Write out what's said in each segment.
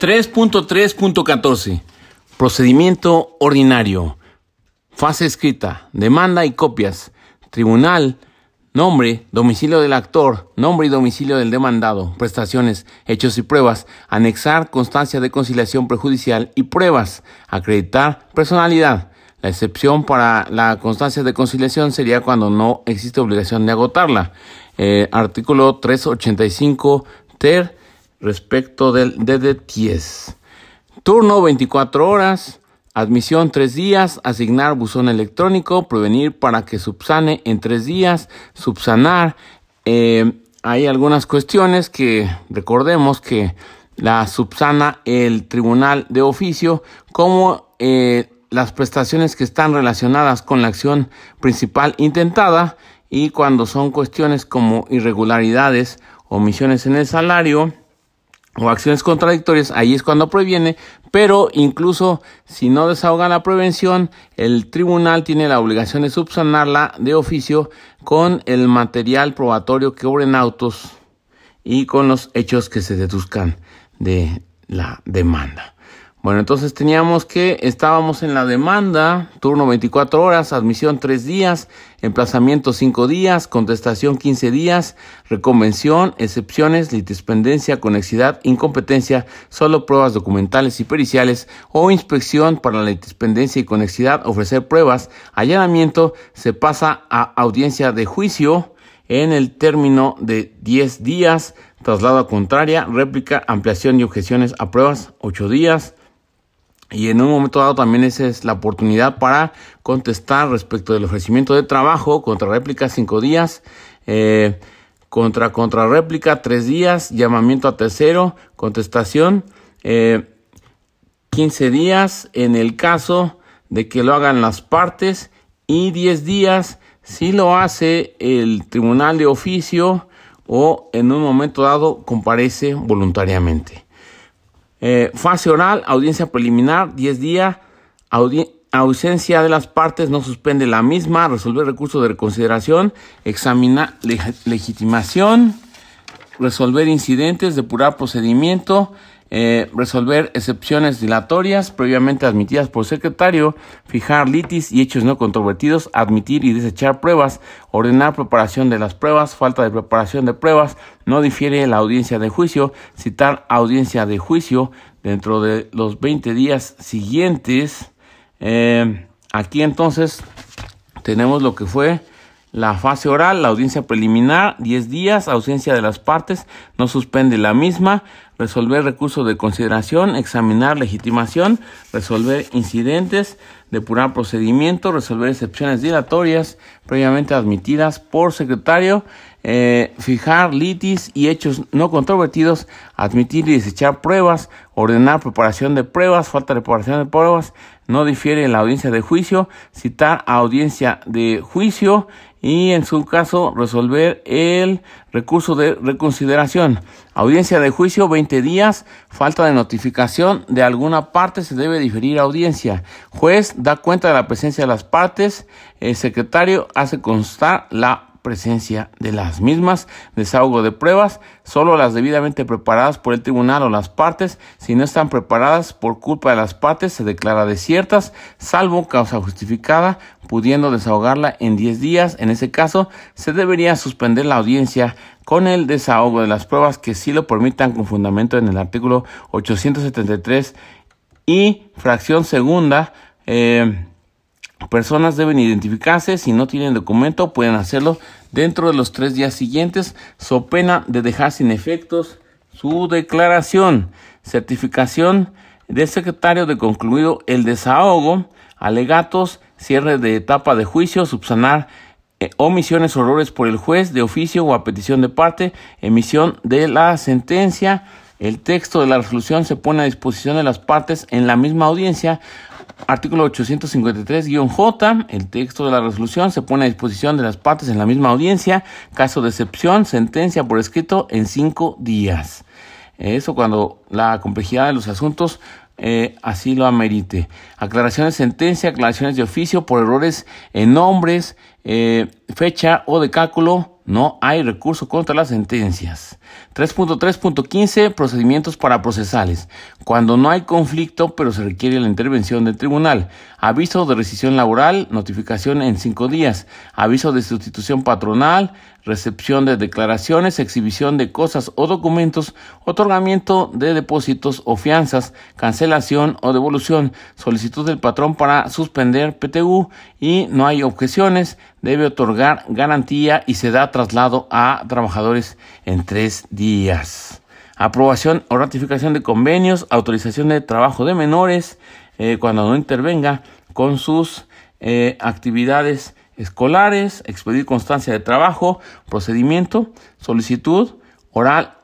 3.3.14 Procedimiento ordinario. Fase escrita. Demanda y copias. Tribunal. Nombre, domicilio del actor, nombre y domicilio del demandado, prestaciones, hechos y pruebas, anexar constancia de conciliación prejudicial y pruebas, acreditar personalidad. La excepción para la constancia de conciliación sería cuando no existe obligación de agotarla. Eh, artículo 385 ter respecto del DD10. Turno 24 horas. Admisión tres días, asignar buzón electrónico, prevenir para que subsane en tres días, subsanar. Eh, hay algunas cuestiones que recordemos que la subsana el tribunal de oficio como eh, las prestaciones que están relacionadas con la acción principal intentada y cuando son cuestiones como irregularidades, omisiones en el salario, o acciones contradictorias, ahí es cuando previene, pero incluso si no desahoga la prevención, el tribunal tiene la obligación de subsanarla de oficio con el material probatorio que obren autos y con los hechos que se deduzcan de la demanda. Bueno, entonces teníamos que estábamos en la demanda, turno 24 horas, admisión 3 días, emplazamiento 5 días, contestación 15 días, reconvención, excepciones, litispendencia, conexidad, incompetencia, solo pruebas documentales y periciales o inspección para la litispendencia y conexidad, ofrecer pruebas, allanamiento, se pasa a audiencia de juicio en el término de 10 días, traslado a contraria, réplica, ampliación y objeciones a pruebas 8 días, y en un momento dado también esa es la oportunidad para contestar respecto del ofrecimiento de trabajo, contra réplica cinco días, eh, contra contra réplica tres días, llamamiento a tercero, contestación eh, 15 días en el caso de que lo hagan las partes y 10 días si lo hace el tribunal de oficio o en un momento dado comparece voluntariamente. Eh, fase oral, audiencia preliminar, 10 días. ausencia de las partes, no suspende la misma. Resolver recurso de reconsideración. Examinar legitimación. Resolver incidentes, depurar procedimiento. Eh, resolver excepciones dilatorias previamente admitidas por secretario, fijar litis y hechos no controvertidos, admitir y desechar pruebas, ordenar preparación de las pruebas, falta de preparación de pruebas, no difiere la audiencia de juicio, citar audiencia de juicio dentro de los 20 días siguientes. Eh, aquí entonces tenemos lo que fue la fase oral, la audiencia preliminar, 10 días, ausencia de las partes, no suspende la misma, resolver recursos de consideración, examinar legitimación, resolver incidentes, depurar procedimiento, resolver excepciones dilatorias previamente admitidas por secretario, eh, fijar litis y hechos no controvertidos, admitir y desechar pruebas, ordenar preparación de pruebas, falta de preparación de pruebas, no difiere en la audiencia de juicio, citar a audiencia de juicio y en su caso resolver el recurso de reconsideración. Audiencia de juicio 20 días, falta de notificación de alguna parte se debe diferir audiencia. Juez da cuenta de la presencia de las partes, el secretario hace constar la presencia de las mismas, desahogo de pruebas, solo las debidamente preparadas por el tribunal o las partes, si no están preparadas por culpa de las partes, se declara desiertas, salvo causa justificada, pudiendo desahogarla en 10 días. En ese caso, se debería suspender la audiencia con el desahogo de las pruebas que sí lo permitan con fundamento en el artículo 873 y fracción segunda. Eh, Personas deben identificarse, si no tienen documento pueden hacerlo dentro de los tres días siguientes, so pena de dejar sin efectos su declaración. Certificación del secretario de concluido el desahogo, alegatos, cierre de etapa de juicio, subsanar eh, omisiones o errores por el juez de oficio o a petición de parte, emisión de la sentencia. El texto de la resolución se pone a disposición de las partes en la misma audiencia Artículo 853-J. El texto de la resolución se pone a disposición de las partes en la misma audiencia. Caso de excepción, sentencia por escrito en cinco días. Eso cuando la complejidad de los asuntos eh, así lo amerite. Aclaraciones de sentencia, aclaraciones de oficio por errores en nombres, eh, fecha o de cálculo no hay recurso contra las sentencias. 3.3.15 Procedimientos para procesales. Cuando no hay conflicto, pero se requiere la intervención del tribunal. Aviso de rescisión laboral, notificación en cinco días. Aviso de sustitución patronal, recepción de declaraciones, exhibición de cosas o documentos, otorgamiento de depósitos o fianzas, cancelación o devolución, solicitud del patrón para suspender PTU y no hay objeciones, debe otorgar garantía y se da traslado a trabajadores en tres días. Aprobación o ratificación de convenios, autorización de trabajo de menores, eh, cuando no intervenga con sus eh, actividades escolares, expedir constancia de trabajo, procedimiento, solicitud, oral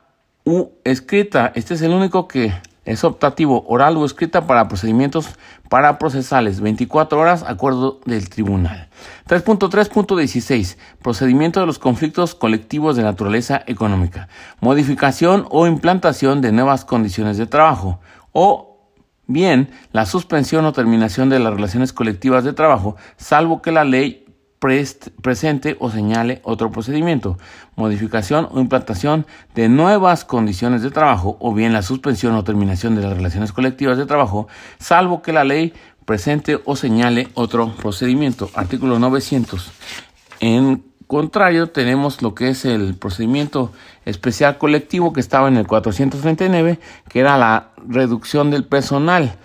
u escrita. Este es el único que es optativo, oral o escrita para procedimientos para procesales, 24 horas, acuerdo del tribunal. 3.3.16. Procedimiento de los conflictos colectivos de naturaleza económica. Modificación o implantación de nuevas condiciones de trabajo. O bien, la suspensión o terminación de las relaciones colectivas de trabajo, salvo que la ley presente o señale otro procedimiento, modificación o implantación de nuevas condiciones de trabajo o bien la suspensión o terminación de las relaciones colectivas de trabajo, salvo que la ley presente o señale otro procedimiento. Artículo 900. En contrario, tenemos lo que es el procedimiento especial colectivo que estaba en el 439, que era la reducción del personal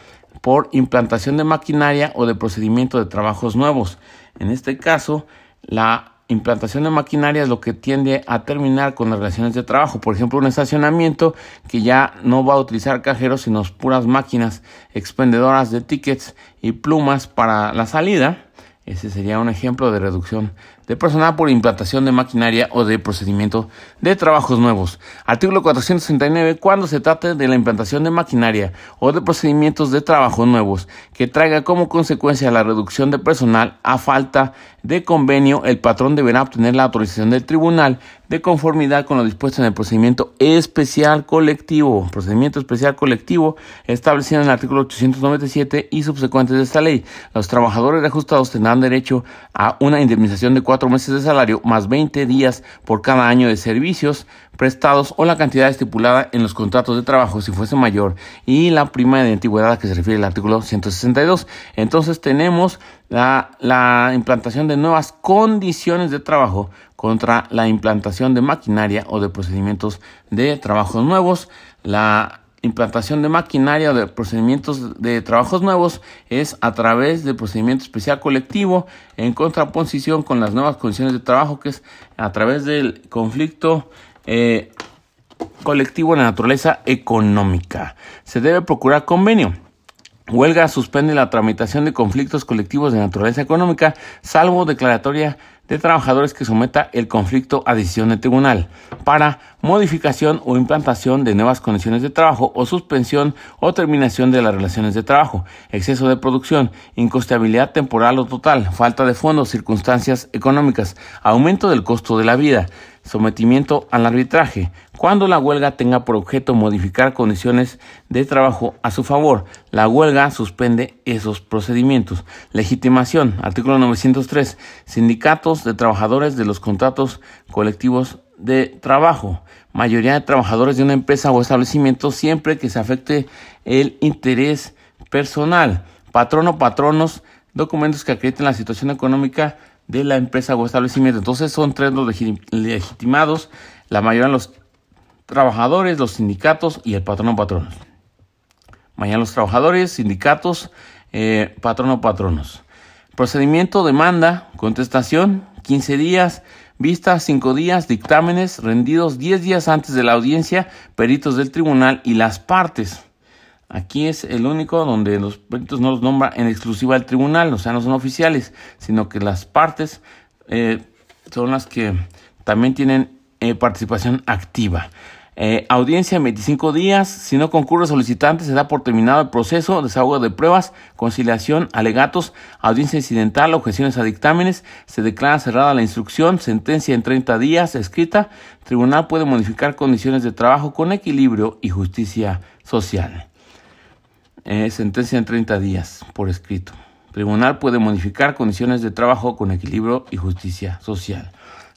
por implantación de maquinaria o de procedimiento de trabajos nuevos. En este caso, la implantación de maquinaria es lo que tiende a terminar con las relaciones de trabajo. Por ejemplo, un estacionamiento que ya no va a utilizar cajeros, sino puras máquinas expendedoras de tickets y plumas para la salida. Ese sería un ejemplo de reducción de personal por implantación de maquinaria o de procedimiento de trabajos nuevos. Artículo 469. Cuando se trate de la implantación de maquinaria o de procedimientos de trabajo nuevos que traiga como consecuencia la reducción de personal a falta de convenio, el patrón deberá obtener la autorización del tribunal de conformidad con lo dispuesto en el procedimiento especial colectivo, procedimiento especial colectivo establecido en el artículo 897 y subsecuentes de esta ley. Los trabajadores reajustados tendrán derecho a una indemnización de cuatro meses de salario más 20 días por cada año de servicios prestados o la cantidad estipulada en los contratos de trabajo si fuese mayor y la prima de antigüedad a que se refiere el artículo 162. Entonces tenemos la implantación de nuevas condiciones de trabajo contra la implantación de maquinaria o de procedimientos de trabajos nuevos. La implantación de maquinaria o de procedimientos de trabajos nuevos es a través del procedimiento especial colectivo en contraposición con las nuevas condiciones de trabajo que es a través del conflicto eh, colectivo de naturaleza económica. Se debe procurar convenio. Huelga suspende la tramitación de conflictos colectivos de naturaleza económica, salvo declaratoria de trabajadores que someta el conflicto a decisión del tribunal para modificación o implantación de nuevas condiciones de trabajo o suspensión o terminación de las relaciones de trabajo, exceso de producción, incosteabilidad temporal o total, falta de fondos, circunstancias económicas, aumento del costo de la vida, sometimiento al arbitraje, cuando la huelga tenga por objeto modificar condiciones de trabajo a su favor. La huelga suspende esos procedimientos. Legitimación, artículo 903. Sindicatos de trabajadores de los contratos colectivos de trabajo. Mayoría de trabajadores de una empresa o establecimiento siempre que se afecte el interés personal. Patrono, patronos, documentos que acrediten la situación económica de la empresa o establecimiento. Entonces son tres los legitimados, la mayoría de los trabajadores, los sindicatos y el patrono patronos. Mañana los trabajadores, sindicatos, eh, patrono patronos. Procedimiento, demanda, contestación, 15 días, vista 5 días, dictámenes rendidos 10 días antes de la audiencia, peritos del tribunal y las partes. Aquí es el único donde los peritos no los nombra en exclusiva el tribunal, o sea, no son oficiales, sino que las partes eh, son las que también tienen eh, participación activa. Eh, audiencia en 25 días. Si no concurre solicitante, se da por terminado el proceso, desahogo de pruebas, conciliación, alegatos, audiencia incidental, objeciones a dictámenes. Se declara cerrada la instrucción, sentencia en 30 días, escrita. Tribunal puede modificar condiciones de trabajo con equilibrio y justicia social. Eh, sentencia en 30 días, por escrito. Tribunal puede modificar condiciones de trabajo con equilibrio y justicia social.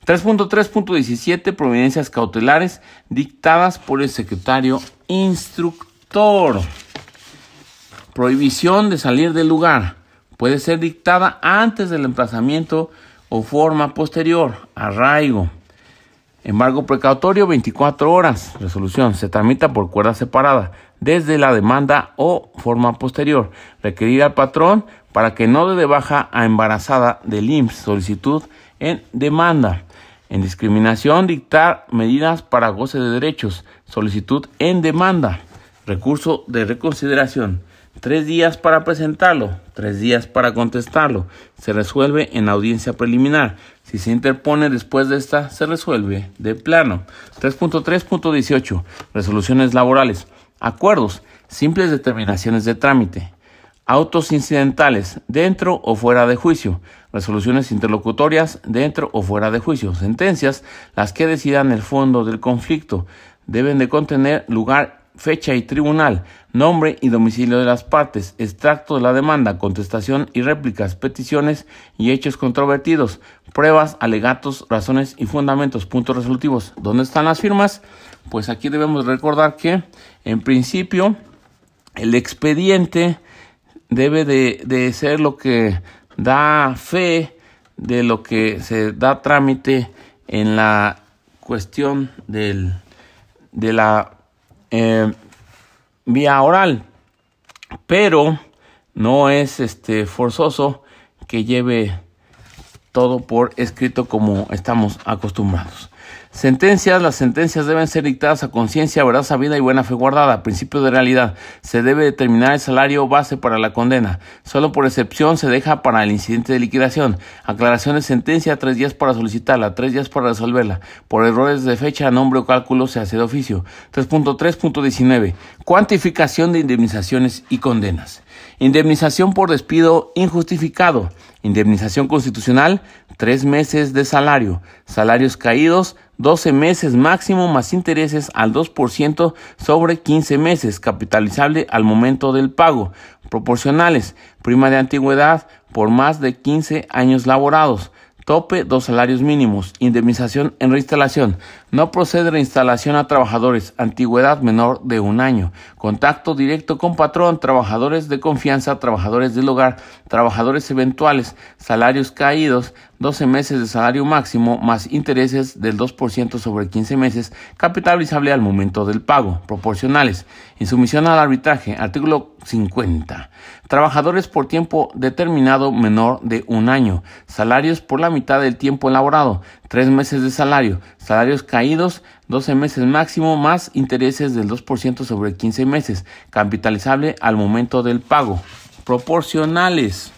3.3.17 Providencias cautelares dictadas por el secretario instructor. Prohibición de salir del lugar. Puede ser dictada antes del emplazamiento o forma posterior. Arraigo. Embargo precautorio 24 horas. Resolución. Se tramita por cuerda separada desde la demanda o forma posterior. Requerir al patrón para que no dé de baja a embarazada del IMSS. Solicitud en demanda. En discriminación, dictar medidas para goce de derechos. Solicitud en demanda. Recurso de reconsideración. Tres días para presentarlo, tres días para contestarlo. Se resuelve en audiencia preliminar. Si se interpone después de esta, se resuelve de plano. 3.3.18. Resoluciones laborales. Acuerdos. Simples determinaciones de trámite. Autos incidentales, dentro o fuera de juicio. Resoluciones interlocutorias, dentro o fuera de juicio. Sentencias, las que decidan el fondo del conflicto. Deben de contener lugar fecha y tribunal, nombre y domicilio de las partes, extracto de la demanda, contestación y réplicas, peticiones y hechos controvertidos, pruebas, alegatos, razones y fundamentos, puntos resolutivos. ¿Dónde están las firmas? Pues aquí debemos recordar que, en principio, el expediente debe de, de ser lo que da fe de lo que se da trámite en la cuestión del, de la eh, vía oral, pero no es este forzoso que lleve todo por escrito como estamos acostumbrados. Sentencias. Las sentencias deben ser dictadas a conciencia, verdad sabida y buena fe guardada. Principio de realidad. Se debe determinar el salario base para la condena. Solo por excepción se deja para el incidente de liquidación. Aclaración de sentencia, tres días para solicitarla, tres días para resolverla. Por errores de fecha, nombre o cálculo se hace de oficio. 3.3.19. Cuantificación de indemnizaciones y condenas. Indemnización por despido injustificado. Indemnización constitucional, tres meses de salario. Salarios caídos, 12 meses máximo más intereses al 2% sobre 15 meses, capitalizable al momento del pago. Proporcionales, prima de antigüedad por más de 15 años laborados. Tope, dos salarios mínimos. Indemnización en reinstalación. No procede reinstalación a trabajadores. Antigüedad menor de un año. Contacto directo con patrón. Trabajadores de confianza. Trabajadores del hogar. Trabajadores eventuales. Salarios caídos. 12 meses de salario máximo más intereses del 2% sobre 15 meses, capitalizable al momento del pago, proporcionales. Insumisión al arbitraje, artículo 50. Trabajadores por tiempo determinado menor de un año. Salarios por la mitad del tiempo elaborado. 3 meses de salario. Salarios caídos. 12 meses máximo más intereses del 2% sobre 15 meses. Capitalizable al momento del pago. Proporcionales.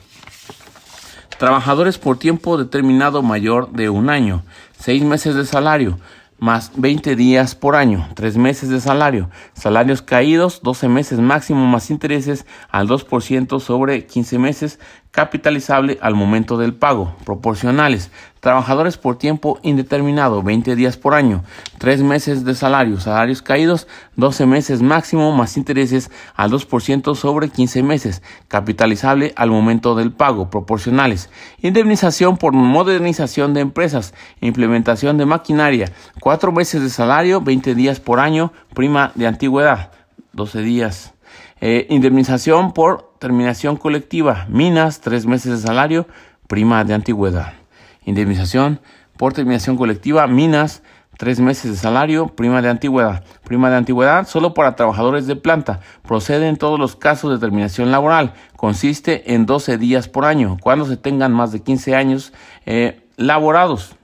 Trabajadores por tiempo determinado mayor de un año. Seis meses de salario más 20 días por año, 3 meses de salario, salarios caídos, 12 meses máximo más intereses al 2% sobre 15 meses, capitalizable al momento del pago, proporcionales, trabajadores por tiempo indeterminado, 20 días por año, 3 meses de salario, salarios caídos, 12 meses máximo más intereses al 2% sobre 15 meses, capitalizable al momento del pago, proporcionales, indemnización por modernización de empresas, implementación de maquinaria, 4 meses de salario, 20 días por año, prima de antigüedad, 12 días. Eh, indemnización por terminación colectiva, minas, tres meses de salario, prima de antigüedad. Indemnización por terminación colectiva, minas, tres meses de salario, prima de antigüedad. Prima de antigüedad solo para trabajadores de planta. Procede en todos los casos de terminación laboral. Consiste en 12 días por año, cuando se tengan más de 15 años eh, laborados.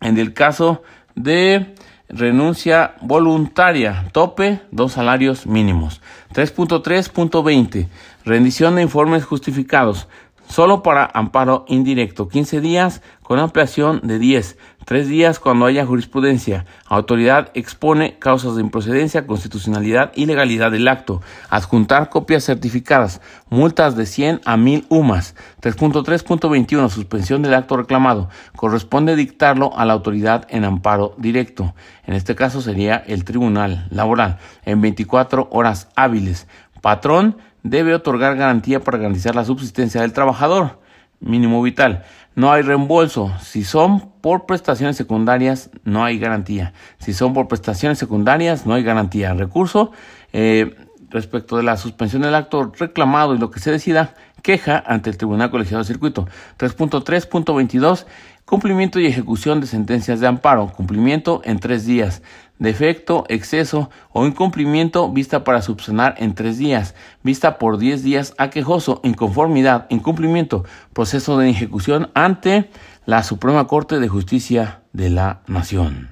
En el caso de renuncia voluntaria, tope, dos salarios mínimos. 3.3.20, rendición de informes justificados, solo para amparo indirecto, 15 días con ampliación de 10, 3 días cuando haya jurisprudencia. Autoridad expone causas de improcedencia, constitucionalidad y legalidad del acto. Adjuntar copias certificadas. Multas de 100 a 1000 UMAS. 3.3.21. Suspensión del acto reclamado. Corresponde dictarlo a la autoridad en amparo directo. En este caso sería el Tribunal Laboral. En 24 horas hábiles. Patrón debe otorgar garantía para garantizar la subsistencia del trabajador mínimo vital. No hay reembolso. Si son por prestaciones secundarias, no hay garantía. Si son por prestaciones secundarias, no hay garantía. Recurso eh, respecto de la suspensión del acto reclamado y lo que se decida, queja ante el Tribunal Colegiado de Circuito. 3.3.22 Cumplimiento y ejecución de sentencias de amparo. Cumplimiento en tres días. Defecto, exceso o incumplimiento vista para subsanar en tres días. Vista por diez días a quejoso. Inconformidad, incumplimiento. Proceso de ejecución ante la Suprema Corte de Justicia de la Nación.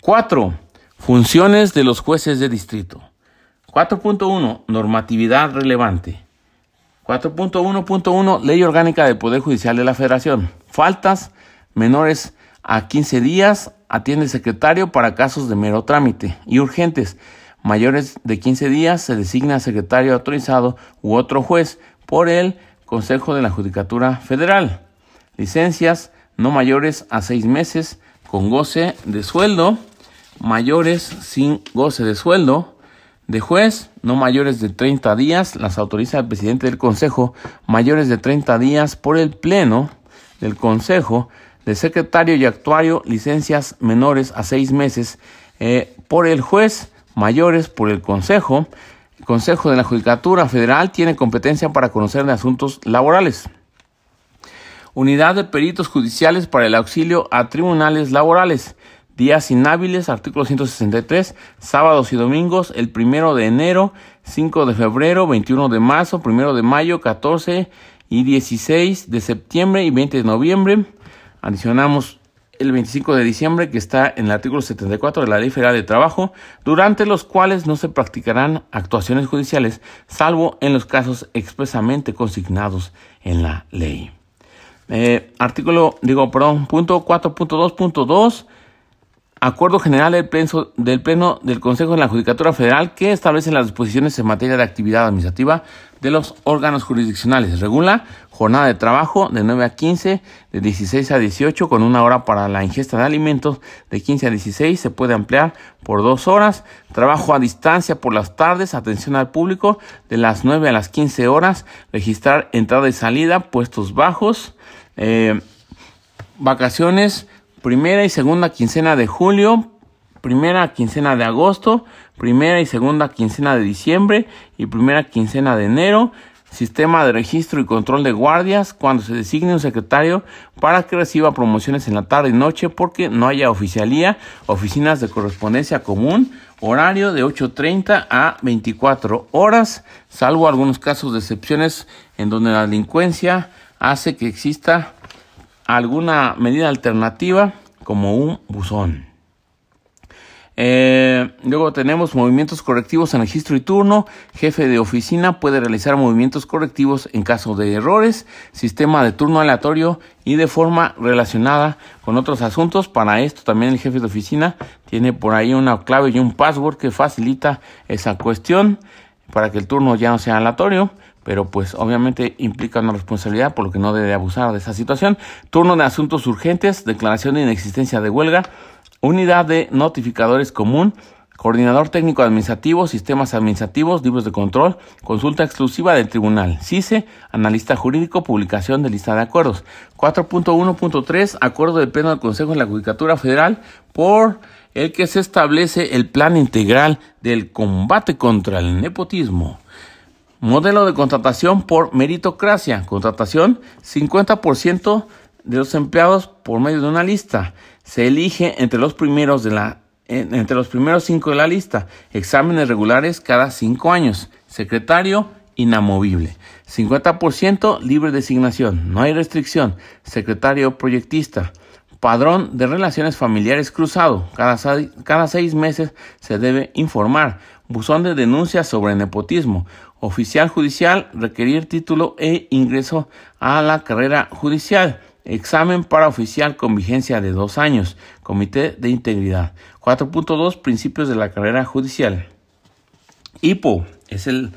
4. Funciones de los jueces de distrito. 4.1. Normatividad relevante. 4.1.1 Ley Orgánica del Poder Judicial de la Federación. Faltas menores a 15 días atiende el secretario para casos de mero trámite y urgentes. Mayores de 15 días se designa secretario autorizado u otro juez por el Consejo de la Judicatura Federal. Licencias no mayores a 6 meses con goce de sueldo. Mayores sin goce de sueldo de juez, no mayores de 30 días, las autoriza el presidente del Consejo, mayores de 30 días por el Pleno del Consejo, de secretario y actuario, licencias menores a seis meses eh, por el juez, mayores por el Consejo. El Consejo de la Judicatura Federal tiene competencia para conocer de asuntos laborales. Unidad de peritos judiciales para el auxilio a tribunales laborales. Días inhábiles, artículo 163, sábados y domingos, el primero de enero, 5 de febrero, 21 de marzo, primero de mayo, 14 y 16 de septiembre y 20 de noviembre. Adicionamos el 25 de diciembre que está en el artículo 74 de la Ley Federal de Trabajo, durante los cuales no se practicarán actuaciones judiciales, salvo en los casos expresamente consignados en la ley. Eh, artículo, digo, perdón, punto 4.2.2 Acuerdo General del Pleno, del Consejo de la Judicatura Federal que establece las disposiciones en materia de actividad administrativa de los órganos jurisdiccionales. Regula jornada de trabajo de 9 a 15, de 16 a 18, con una hora para la ingesta de alimentos, de 15 a 16, se puede ampliar por dos horas. Trabajo a distancia por las tardes, atención al público, de las 9 a las 15 horas, registrar entrada y salida, puestos bajos, eh, vacaciones primera y segunda quincena de julio, primera quincena de agosto, primera y segunda quincena de diciembre y primera quincena de enero. Sistema de registro y control de guardias cuando se designe un secretario para que reciba promociones en la tarde y noche porque no haya oficialía, oficinas de correspondencia común, horario de 8.30 a 24 horas, salvo algunos casos de excepciones en donde la delincuencia hace que exista alguna medida alternativa como un buzón. Eh, luego tenemos movimientos correctivos en registro y turno. Jefe de oficina puede realizar movimientos correctivos en caso de errores. Sistema de turno aleatorio y de forma relacionada con otros asuntos. Para esto también el jefe de oficina tiene por ahí una clave y un password que facilita esa cuestión para que el turno ya no sea aleatorio pero pues obviamente implica una responsabilidad por lo que no debe abusar de esa situación. Turno de asuntos urgentes, declaración de inexistencia de huelga, unidad de notificadores común, coordinador técnico administrativo, sistemas administrativos, libros de control, consulta exclusiva del tribunal, CICE, analista jurídico, publicación de lista de acuerdos. 4.1.3, acuerdo del Pleno del Consejo de la Judicatura Federal por el que se establece el plan integral del combate contra el nepotismo. Modelo de contratación por meritocracia. Contratación 50% de los empleados por medio de una lista. Se elige entre los primeros de la entre los primeros cinco de la lista. Exámenes regulares cada cinco años. Secretario inamovible. 50% libre designación. No hay restricción. Secretario proyectista. Padrón de relaciones familiares cruzado. Cada, cada seis meses se debe informar. Buzón de denuncias sobre nepotismo. Oficial judicial, requerir título e ingreso a la carrera judicial. Examen para oficial con vigencia de dos años. Comité de Integridad. 4.2 Principios de la carrera judicial. IPO es el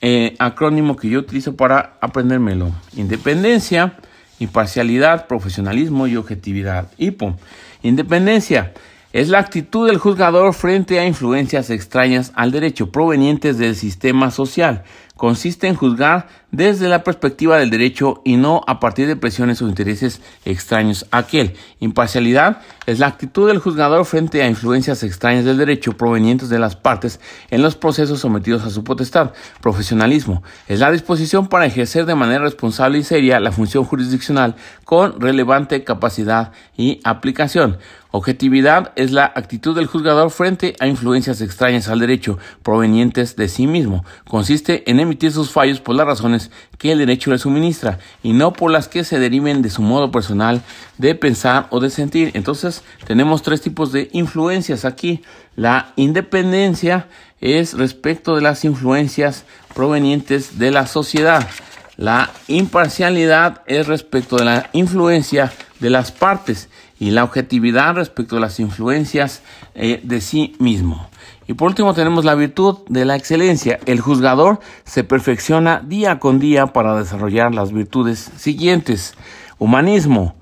eh, acrónimo que yo utilizo para aprendérmelo. Independencia, imparcialidad, profesionalismo y objetividad. IPO. Independencia Es la actitud del juzgador frente a influencias extrañas al derecho provenientes del sistema social. Consiste en juzgar desde la perspectiva del derecho y no a partir de presiones o intereses extraños a aquel. Imparcialidad es la actitud del juzgador frente a influencias extrañas del derecho provenientes de las partes en los procesos sometidos a su potestad. Profesionalismo es la disposición para ejercer de manera responsable y seria la función jurisdiccional con relevante capacidad y aplicación. Objetividad es la actitud del juzgador frente a influencias extrañas al derecho provenientes de sí mismo. Consiste en emitir sus fallos por las razones que el derecho le suministra y no por las que se deriven de su modo personal de pensar o de sentir. Entonces tenemos tres tipos de influencias aquí. La independencia es respecto de las influencias provenientes de la sociedad. La imparcialidad es respecto de la influencia de las partes y la objetividad respecto a las influencias eh, de sí mismo. Y por último tenemos la virtud de la excelencia. El juzgador se perfecciona día con día para desarrollar las virtudes siguientes. Humanismo,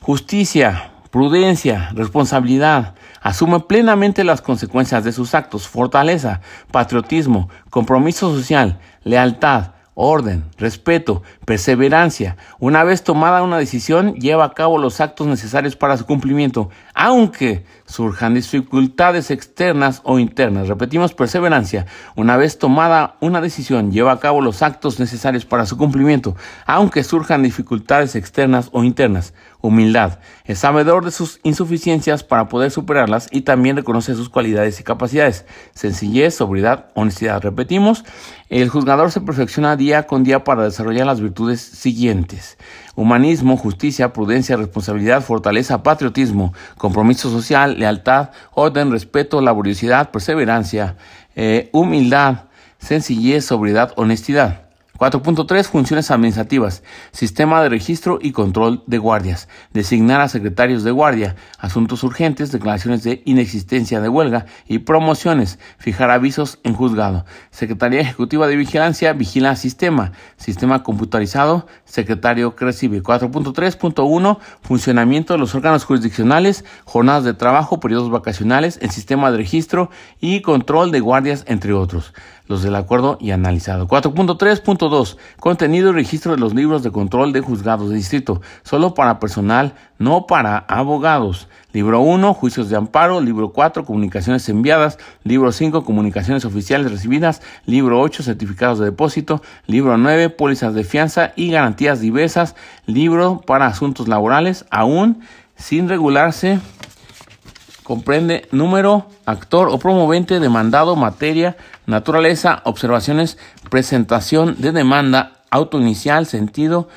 justicia, prudencia, responsabilidad. Asume plenamente las consecuencias de sus actos. Fortaleza, patriotismo, compromiso social, lealtad, orden, respeto, perseverancia. Una vez tomada una decisión, lleva a cabo los actos necesarios para su cumplimiento, aunque surjan dificultades externas o internas. Repetimos, perseverancia. Una vez tomada una decisión, lleva a cabo los actos necesarios para su cumplimiento, aunque surjan dificultades externas o internas. Humildad. Es sabedor de sus insuficiencias para poder superarlas y también reconoce sus cualidades y capacidades. Sencillez, sobriedad, honestidad. Repetimos, el juzgador se perfecciona día con día para desarrollar las virtudes siguientes. Humanismo, justicia, prudencia, responsabilidad, fortaleza, patriotismo, compromiso social, lealtad, orden, respeto, laboriosidad, perseverancia, eh, humildad, sencillez, sobriedad, honestidad. 4.3 Funciones administrativas. Sistema de registro y control de guardias. Designar a secretarios de guardia. Asuntos urgentes, declaraciones de inexistencia de huelga y promociones. Fijar avisos en juzgado. Secretaría Ejecutiva de Vigilancia. Vigila sistema. Sistema computarizado. Secretario que recibe. 4.3.1 Funcionamiento de los órganos jurisdiccionales. Jornadas de trabajo, periodos vacacionales. El sistema de registro y control de guardias, entre otros del acuerdo y analizado. 4.3.2. Contenido y registro de los libros de control de juzgados de distrito, solo para personal, no para abogados. Libro 1, juicios de amparo. Libro 4, comunicaciones enviadas. Libro 5, comunicaciones oficiales recibidas. Libro 8, certificados de depósito. Libro 9, pólizas de fianza y garantías diversas. Libro para asuntos laborales, aún sin regularse comprende número, actor o promovente, demandado, materia, naturaleza, observaciones, presentación de demanda, auto inicial, sentido,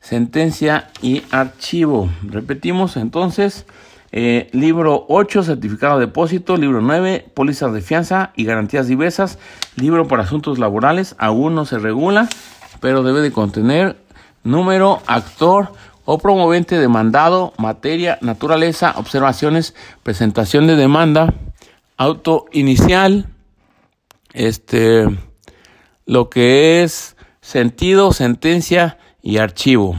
sentencia y archivo. Repetimos entonces, eh, libro 8, certificado de depósito, libro 9, pólizas de fianza y garantías diversas, libro para asuntos laborales, aún no se regula, pero debe de contener número, actor, o promovente demandado, materia, naturaleza, observaciones, presentación de demanda, auto inicial, este, lo que es sentido, sentencia y archivo.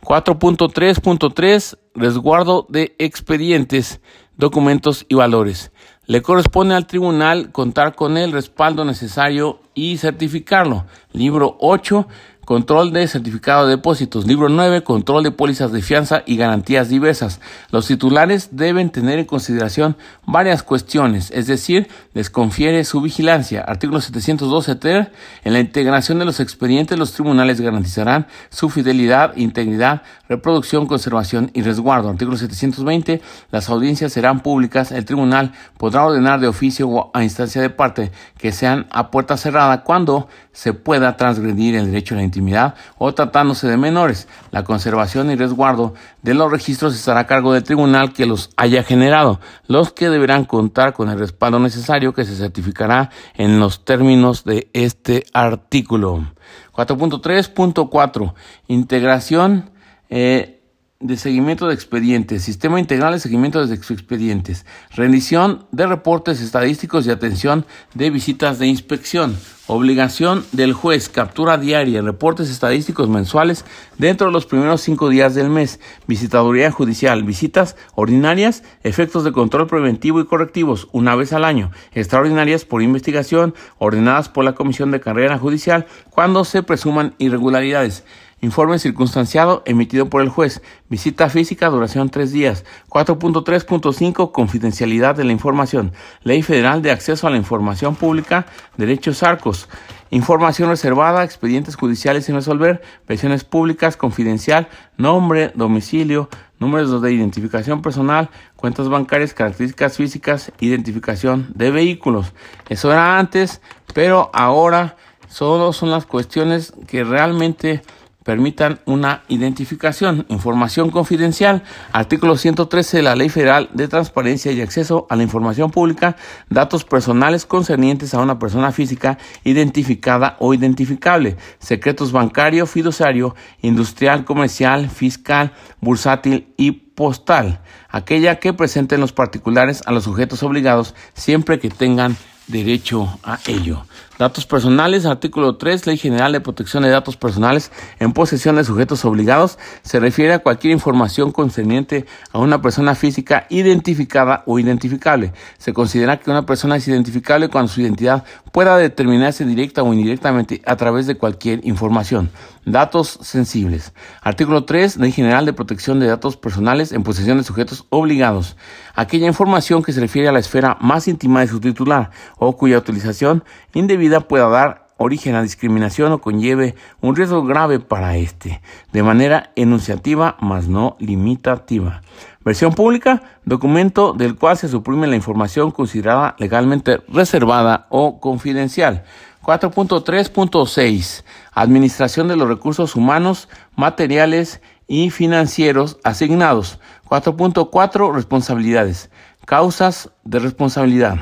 4.3.3 Resguardo de expedientes, documentos y valores. Le corresponde al tribunal contar con el respaldo necesario y certificarlo. Libro 8 Control de certificado de depósitos. Libro 9. Control de pólizas de fianza y garantías diversas. Los titulares deben tener en consideración varias cuestiones, es decir, les confiere su vigilancia. Artículo 712 ter. En la integración de los expedientes, los tribunales garantizarán su fidelidad, integridad, reproducción, conservación y resguardo. Artículo 720. Las audiencias serán públicas. El tribunal podrá ordenar de oficio o a instancia de parte que sean a puerta cerrada cuando se pueda transgredir el derecho a la intimidad o tratándose de menores. La conservación y resguardo de los registros estará a cargo del tribunal que los haya generado, los que deberán contar con el respaldo necesario que se certificará en los términos de este artículo. 4.3.4 Integración eh, de seguimiento de expedientes, sistema integral de seguimiento de expedientes, rendición de reportes estadísticos y atención de visitas de inspección, obligación del juez, captura diaria, reportes estadísticos mensuales dentro de los primeros cinco días del mes, visitaduría judicial, visitas ordinarias, efectos de control preventivo y correctivos una vez al año, extraordinarias por investigación, ordenadas por la Comisión de Carrera Judicial cuando se presuman irregularidades. Informe circunstanciado emitido por el juez. Visita física, duración tres días. 4.3.5 Confidencialidad de la información. Ley Federal de Acceso a la Información Pública. Derechos Arcos. Información reservada, expedientes judiciales sin resolver, versiones públicas, confidencial, nombre, domicilio, números de identificación personal, cuentas bancarias, características físicas, identificación de vehículos. Eso era antes, pero ahora solo son las cuestiones que realmente permitan una identificación. Información confidencial. Artículo 113 de la Ley Federal de Transparencia y Acceso a la Información Pública. Datos personales concernientes a una persona física identificada o identificable. Secretos bancario, fiduciario, industrial, comercial, fiscal, bursátil y postal. Aquella que presenten los particulares a los sujetos obligados siempre que tengan derecho a ello. Datos personales, artículo 3, Ley General de Protección de Datos Personales en posesión de sujetos obligados, se refiere a cualquier información concerniente a una persona física identificada o identificable. Se considera que una persona es identificable cuando su identidad pueda determinarse directa o indirectamente a través de cualquier información. Datos sensibles. Artículo 3, Ley General de Protección de Datos Personales en posesión de sujetos obligados. Aquella información que se refiere a la esfera más íntima de su titular o cuya utilización indebida pueda dar origen a discriminación o conlleve un riesgo grave para éste, de manera enunciativa, mas no limitativa. Versión pública, documento del cual se suprime la información considerada legalmente reservada o confidencial. 4.3.6. Administración de los recursos humanos, materiales y financieros asignados. 4.4. Responsabilidades. Causas de responsabilidad.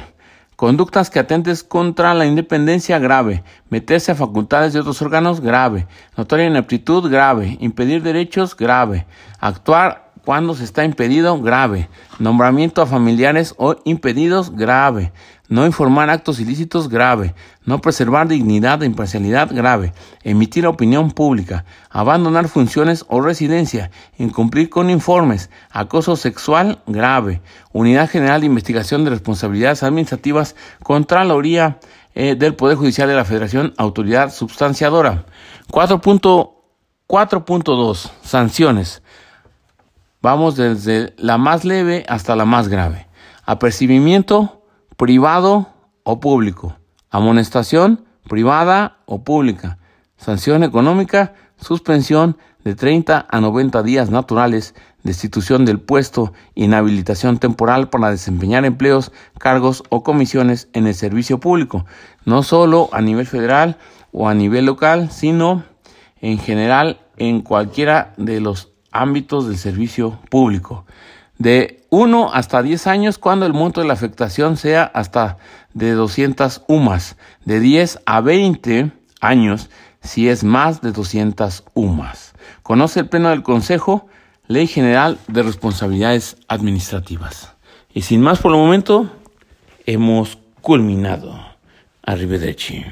Conductas que atentes contra la independencia grave, meterse a facultades de otros órganos grave, notoria ineptitud grave, impedir derechos grave, actuar cuando se está impedido, grave. Nombramiento a familiares o impedidos, grave. No informar actos ilícitos, grave. No preservar dignidad e imparcialidad, grave. Emitir opinión pública. Abandonar funciones o residencia. Incumplir con informes. Acoso sexual, grave. Unidad General de Investigación de Responsabilidades Administrativas. Contraloría eh, del Poder Judicial de la Federación. Autoridad substanciadora. 4.4.2. Sanciones. Vamos desde la más leve hasta la más grave. Apercibimiento privado o público. Amonestación privada o pública. Sanción económica, suspensión de 30 a 90 días naturales, destitución del puesto, inhabilitación temporal para desempeñar empleos, cargos o comisiones en el servicio público, no solo a nivel federal o a nivel local, sino en general en cualquiera de los ámbitos del servicio público. De 1 hasta 10 años cuando el monto de la afectación sea hasta de 200 UMAS. De 10 a 20 años si es más de 200 UMAS. Conoce el Pleno del Consejo, Ley General de Responsabilidades Administrativas. Y sin más por el momento, hemos culminado. Arrivederci.